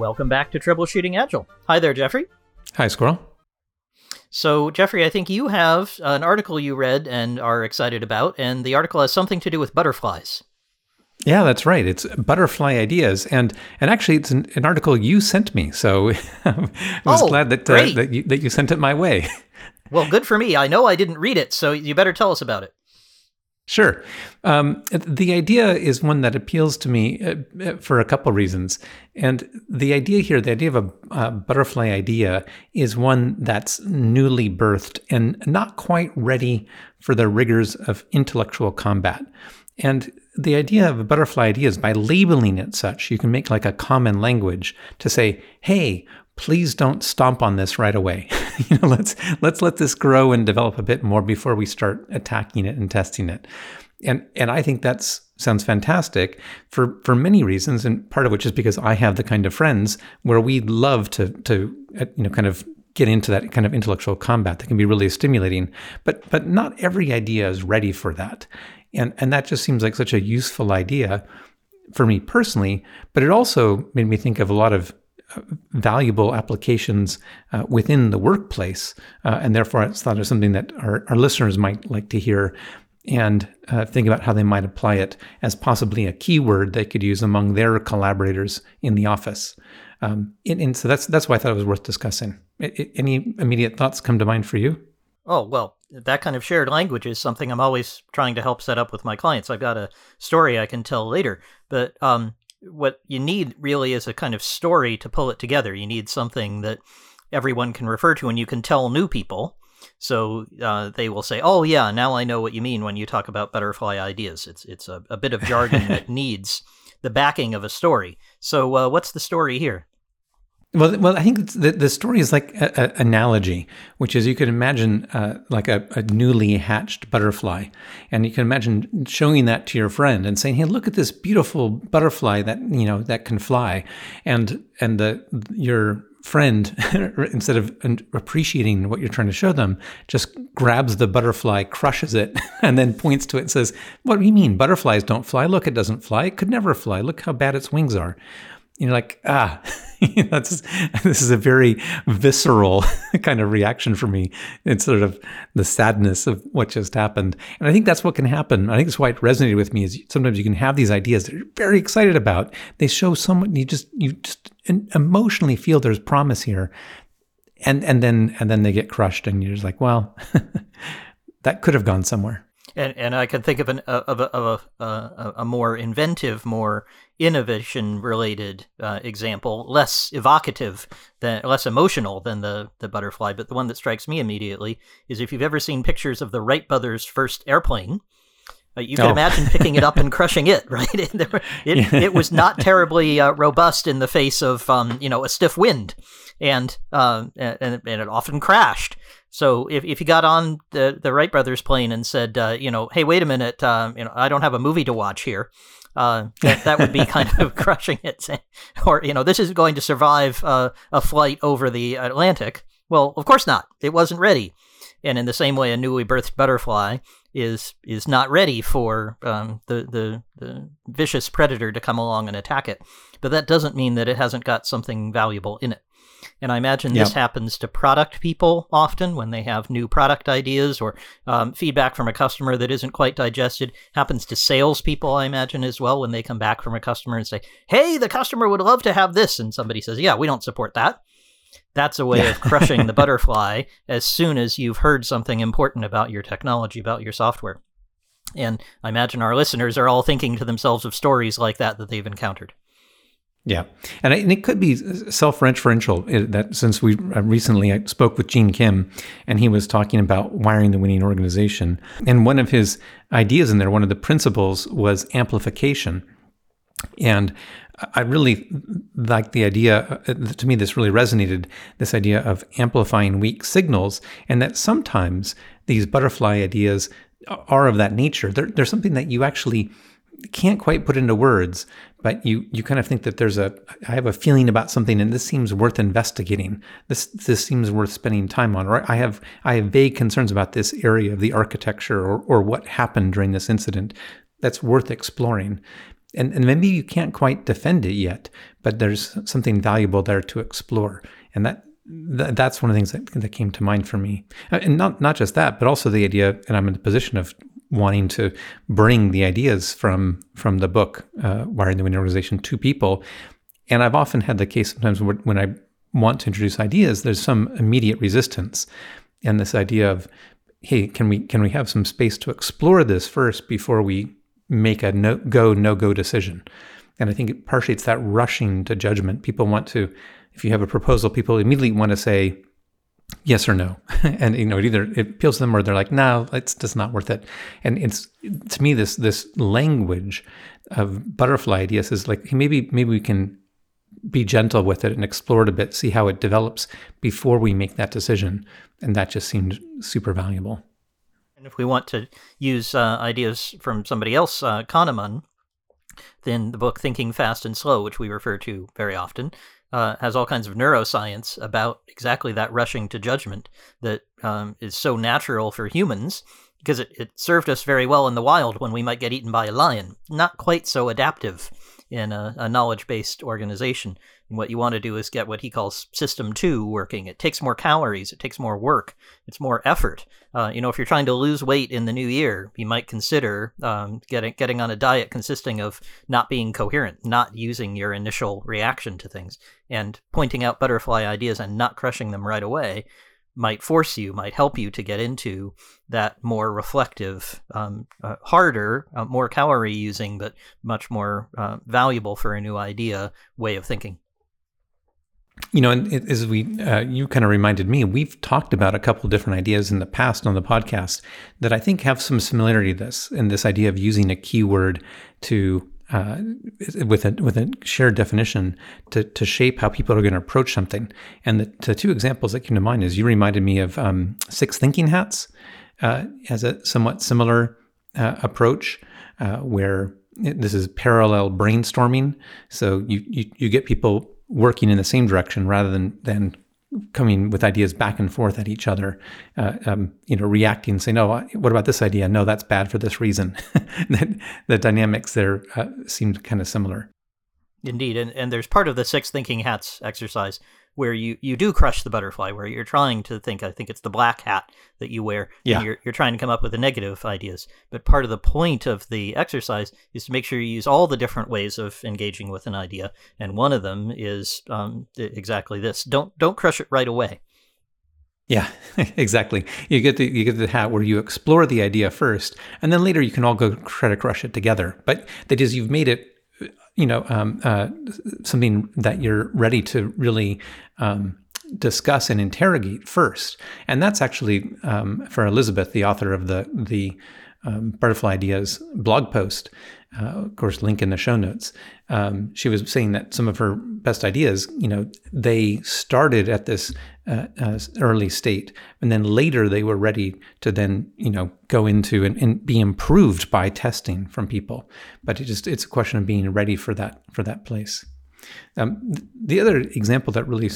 Welcome back to Troubleshooting Agile. Hi there, Jeffrey. Hi, Squirrel. So, Jeffrey, I think you have an article you read and are excited about, and the article has something to do with butterflies. Yeah, that's right. It's butterfly ideas, and and actually, it's an, an article you sent me. So I was Oh, glad that uh, that you that you sent it my way. Well, good for me. I know I didn't read it, so you better tell us about it. Sure. Um, the idea is one that appeals to me uh, for a couple reasons. And the idea here, the idea of a uh, butterfly idea, is one that's newly birthed and not quite ready for the rigors of intellectual combat. And the idea of a butterfly idea is by labeling it such, you can make like a common language to say, hey, please don't stomp on this right away. you know, let's let's let this grow and develop a bit more before we start attacking it and testing it. And and I think that sounds fantastic for for many reasons, and part of which is because I have the kind of friends where we love to to uh, you know kind of get into that kind of intellectual combat that can be really stimulating. But but not every idea is ready for that, and and that just seems like such a useful idea for me personally. But it also made me think of a lot of valuable applications uh, within the workplace. Uh, and therefore, I thought of something that our, our listeners might like to hear and uh, think about how they might apply it as possibly a keyword they could use among their collaborators in the office. Um, and, and so that's that's why I thought it was worth discussing. Any immediate thoughts come to mind for you? Oh, well, that kind of shared language is something I'm always trying to help set up with my clients. I've got a story I can tell later, but um, what you need really is a kind of story to pull it together. You need something that everyone can refer to and you can tell new people. So uh, they will say, "Oh yeah, now I know what you mean when you talk about butterfly ideas." It's it's a, a bit of jargon that needs the backing of a story. So uh, what's the story here? Well, well, I think the the story is like an analogy, which is you could imagine uh, like a, a newly hatched butterfly, and you can imagine showing that to your friend and saying, "Hey, look at this beautiful butterfly that you know that can fly," and and the your friend instead of appreciating what you're trying to show them just grabs the butterfly crushes it and then points to it and says what do you mean butterflies don't fly? Look it doesn't fly. It could never fly. Look how bad its wings are you're like, ah, that's this is a very visceral kind of reaction for me. It's sort of the sadness of what just happened, and I think that's what can happen. I think that's why it resonated with me. Is sometimes you can have these ideas that you're very excited about. They show someone you just you just emotionally feel there's promise here, and and then and then they get crushed, and you're just like, well, that could have gone somewhere. And and I can think of an of a of a, uh, a more inventive, more innovation related uh, example, less evocative than less emotional than the the butterfly, but the one that strikes me immediately is if you've ever seen pictures of the Wright brothers' first airplane. Uh, you can Oh. imagine picking it up and crushing it, right? it, it, it was not terribly uh, robust in the face of, um, you know, a stiff wind, and uh, and and it often crashed. So if, if you got on the, the Wright brothers plane and said, uh, you know, hey, wait a minute, uh, you know, I don't have a movie to watch here, uh, that, that would be kind of crushing it. Or, you know, this is going to survive uh, a flight over the Atlantic. Well, of course not. It wasn't ready. And in the same way, a newly birthed butterfly is is not ready for um, the, the the vicious predator to come along and attack it. But that doesn't mean that it hasn't got something valuable in it. And I imagine this happens to product people often when they have new product ideas or um, feedback from a customer that isn't quite digested. Happens to salespeople, I imagine, as well, when they come back from a customer and say, hey, the customer would love to have this. And somebody says, yeah, we don't support that. That's a way of crushing the butterfly as soon as you've heard something important about your technology, about your software. And I imagine our listeners are all thinking to themselves of stories like that that they've encountered. Yeah, and, I, and it could be self-referential. uh, That since we uh, recently I spoke with Gene Kim, and he was talking about wiring the winning organization, and one of his ideas in there, one of the principles was amplification, and I really like the idea. uh, To me, this really resonated. This idea of amplifying weak signals, and that sometimes these butterfly ideas are of that nature. They're, they're something that you actually can't quite put into words, but you you kind of think that there's a I have a feeling about something and this seems worth investigating. This this seems worth spending time on. Or I have I have vague concerns about this area of the architecture or or what happened during this incident that's worth exploring. and, and maybe you can't quite defend it yet, but there's something valuable there to explore. And that that's one of the things that, that came to mind for me. And not not just that, but also the idea, and I'm in the position of wanting to bring the ideas from from the book uh, Wiring the Winning Organization to people. And I've often had the case sometimes when I want to introduce ideas, there's some immediate resistance, and this idea of, hey, can we can we have some space to explore this first before we make a no go no go decision? And I think partially it's that rushing to judgment. People want to, if you have a proposal, people immediately want to say yes or no, and you know it either it appeals to them or they're like, no, it's just not worth it. And it's to me this this language of butterfly ideas is like maybe maybe we can be gentle with it and explore it a bit, see how it develops before we make that decision. And that just seemed super valuable. And if we want to use uh, ideas from somebody else, uh, Kahneman, then the book Thinking Fast and Slow, which we refer to very often, uh, has all kinds of neuroscience about exactly that rushing to judgment that um, is so natural for humans because it, it served us very well in the wild when we might get eaten by a lion. Not quite so adaptive in a, a knowledge based organization. And what you want to do is get what he calls system two working. It takes more calories, it takes more work, it's more effort. Uh, you know, if you're trying to lose weight in the new year, you might consider um, getting getting on a diet consisting of not being coherent, not using your initial reaction to things, and pointing out butterfly ideas and not crushing them right away might force you, might help you to get into that more reflective, um, uh, harder, uh, more calorie using, but much more uh, valuable for a new idea way of thinking. You know, and as we, uh, you kind of reminded me, we've talked about a couple different ideas in the past on the podcast that I think have some similarity to this, and this idea of using a keyword to uh, with a with a shared definition to to shape how people are going to approach something. And the, the, two examples that came to mind is you reminded me of um, Six Thinking Hats uh, as a somewhat similar uh, approach, uh, where this is parallel brainstorming. So you, you you get people working in the same direction rather than than coming with ideas back and forth at each other, uh, um, you know, reacting, saying, "No, what about this idea? No, that's bad for this reason." the dynamics there uh, seemed kind of similar. Indeed, and and there's part of the six thinking hats exercise where you, you do crush the butterfly, where you're trying to think, I think it's the black hat that you wear, yeah. you're, you're trying to come up with the negative ideas. But part of the point of the exercise is to make sure you use all the different ways of engaging with an idea. And one of them is um, exactly this don't, don't crush it right away. Yeah, exactly. You get the you get the hat where you explore the idea first, and then later you can all go try to crush it together. But that is, you've made it you know um, uh, something that you're ready to really um, discuss and interrogate first, and that's actually um, for Elizabeth, the author of the the um, Butterfly Ideas blog post. Uh, of course, link in the show notes. Um, she was saying that some of her best ideas, you know, they started at this uh, uh, early state, and then later they were ready to then, you know, go into and, and, be improved by testing from people. But it just it's a question of being ready for that for that place. Um, the other example that really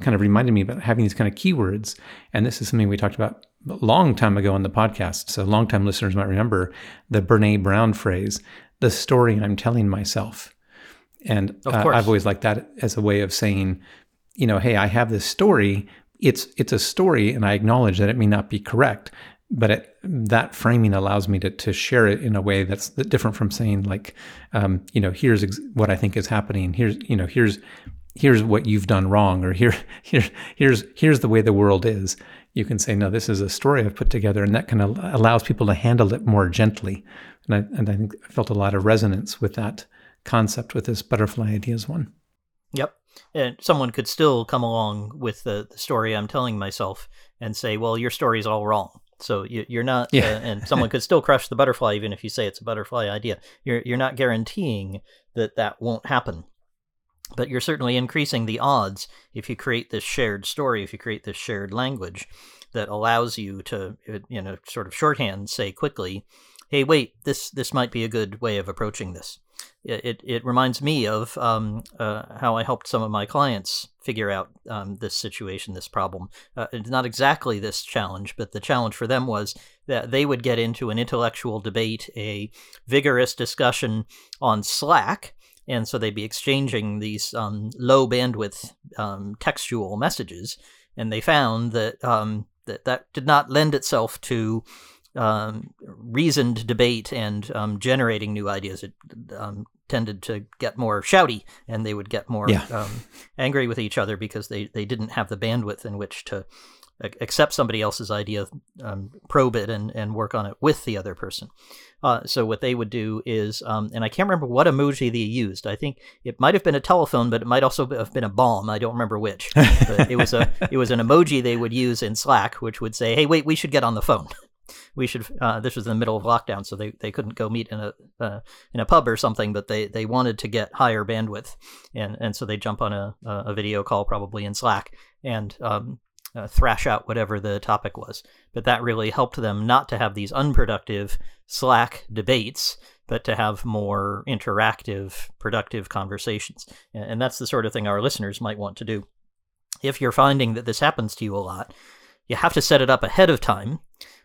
kind of reminded me about having these kind of keywords, and this is something we talked about a long time ago on the podcast. So long-time listeners might remember the Brene Brown phrase, "the story I'm telling myself." And uh, I've always liked that as a way of saying, you know, hey, I have this story. It's it's a story, and I acknowledge that it may not be correct, but it, that framing allows me to to share it in a way that's different from saying like, um, you know, here's ex- what I think is happening. Here's you know, here's here's what you've done wrong, or here here here's here's the way the world is. You can say, no, this is a story I've put together, and that kind of allows people to handle it more gently. And I and I think I felt a lot of resonance with that concept with this butterfly ideas one. Yep. And someone could still come along with the, the story I'm telling myself and say, well, your story's all wrong. So you, are not, yeah. uh, and someone could still crush the butterfly even if you say it's a butterfly idea. You're you're not guaranteeing that that won't happen, but you're certainly increasing the odds if you create this shared story, if you create this shared language that allows you to, uh, you know, sort of shorthand say quickly, "Hey, wait, this this might be a good way of approaching this." it, it reminds me of um, uh, how I helped some of my clients figure out um, this situation, this problem. Uh, it's not exactly this challenge, but the challenge for them was that they would get into an intellectual debate, a vigorous discussion on Slack. And so they'd be exchanging these um, low bandwidth um, textual messages. And they found that, um, that that did not lend itself to um, reasoned debate and um, generating new ideas. It um, tended to get more shouty, and they would get more yeah. Um, angry with each other because they, they didn't have the bandwidth in which to accept somebody else's idea, um, probe it, and, and work on it with the other person. Uh, so what they would do is, um, and I can't remember what emoji they used. I think it might have been a telephone, but it might also have been a bomb. I don't remember which. But it was a it was an emoji they would use in Slack, which would say, "Hey, wait, we should get on the phone." we should. Uh, this was in the middle of lockdown, so they, they couldn't go meet in a uh, in a pub or something. But they, they wanted to get higher bandwidth, and and so they jump on a a video call probably in Slack and um, uh, thrash out whatever the topic was. But that really helped them not to have these unproductive Slack debates, but to have more interactive, productive conversations. And that's the sort of thing our listeners might want to do. If you're finding that this happens to you a lot, you have to set it up ahead of time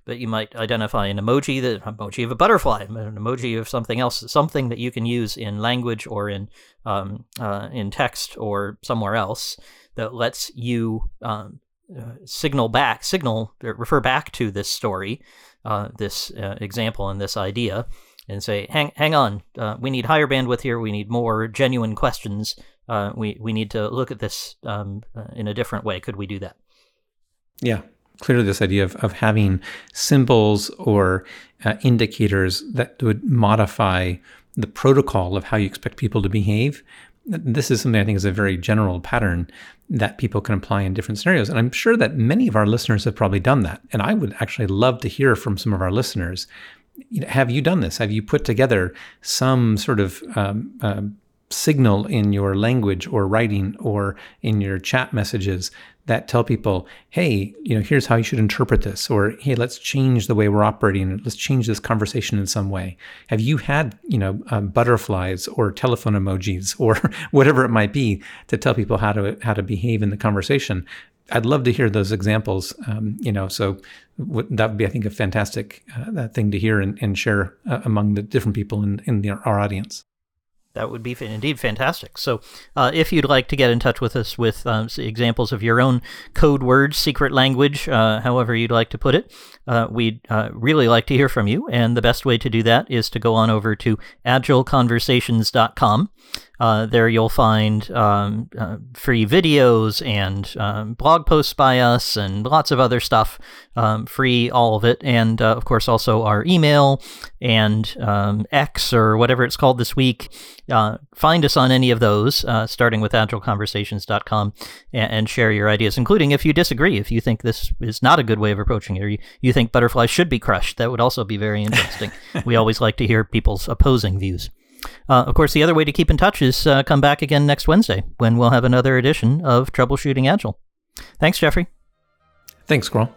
but you might identify an emoji, the emoji of a butterfly, an emoji of something else, something that you can use in language or in um, uh, in text or somewhere else that lets you um, uh, signal back, signal, refer back to this story, uh, this uh, example, and this idea, and say, "Hang, hang on, uh, we need higher bandwidth here. We need more genuine questions. Uh, we we need to look at this um, in a different way. Could we do that?" Yeah, clearly this idea of, of having symbols or uh, indicators that would modify the protocol of how you expect people to behave. This is something I think is a very general pattern that people can apply in different scenarios. And I'm sure that many of our listeners have probably done that. And I would actually love to hear from some of our listeners. have you done this? Have you put together some sort of um, uh, signal in your language or writing or in your chat messages that tell people, hey, you know, here's how you should interpret this, or hey, let's change the way we're operating, let's change this conversation in some way. Have you had, you know, um, butterflies or telephone emojis or whatever it might be to tell people how to how to behave in the conversation? I'd love to hear those examples. Um, you know, so w- that would be, I think, a fantastic uh, thing to hear and, and share uh, among the different people in in the, our audience. That would be indeed fantastic. So, uh, if you'd like to get in touch with us with uh, examples of your own code words, secret language, uh, however you'd like to put it, uh, we'd uh, really like to hear from you. And the best way to do that is to go on over to agileconversations.com. Uh, there you'll find um, uh, free videos and um, blog posts by us and lots of other stuff, um, free, all of it. And uh, of course, also our email and um, X or whatever it's called this week. Uh, find us on any of those, uh, starting with agileconversations.com, and, and share your ideas, including if you disagree, if you think this is not a good way of approaching it, or you, you think butterflies should be crushed. That would also be very interesting. we always like to hear people's opposing views. Uh, of course, the other way to keep in touch is uh, come back again next Wednesday when we'll have another edition of Troubleshooting Agile. Thanks, Jeffrey. Thanks, Squirrel.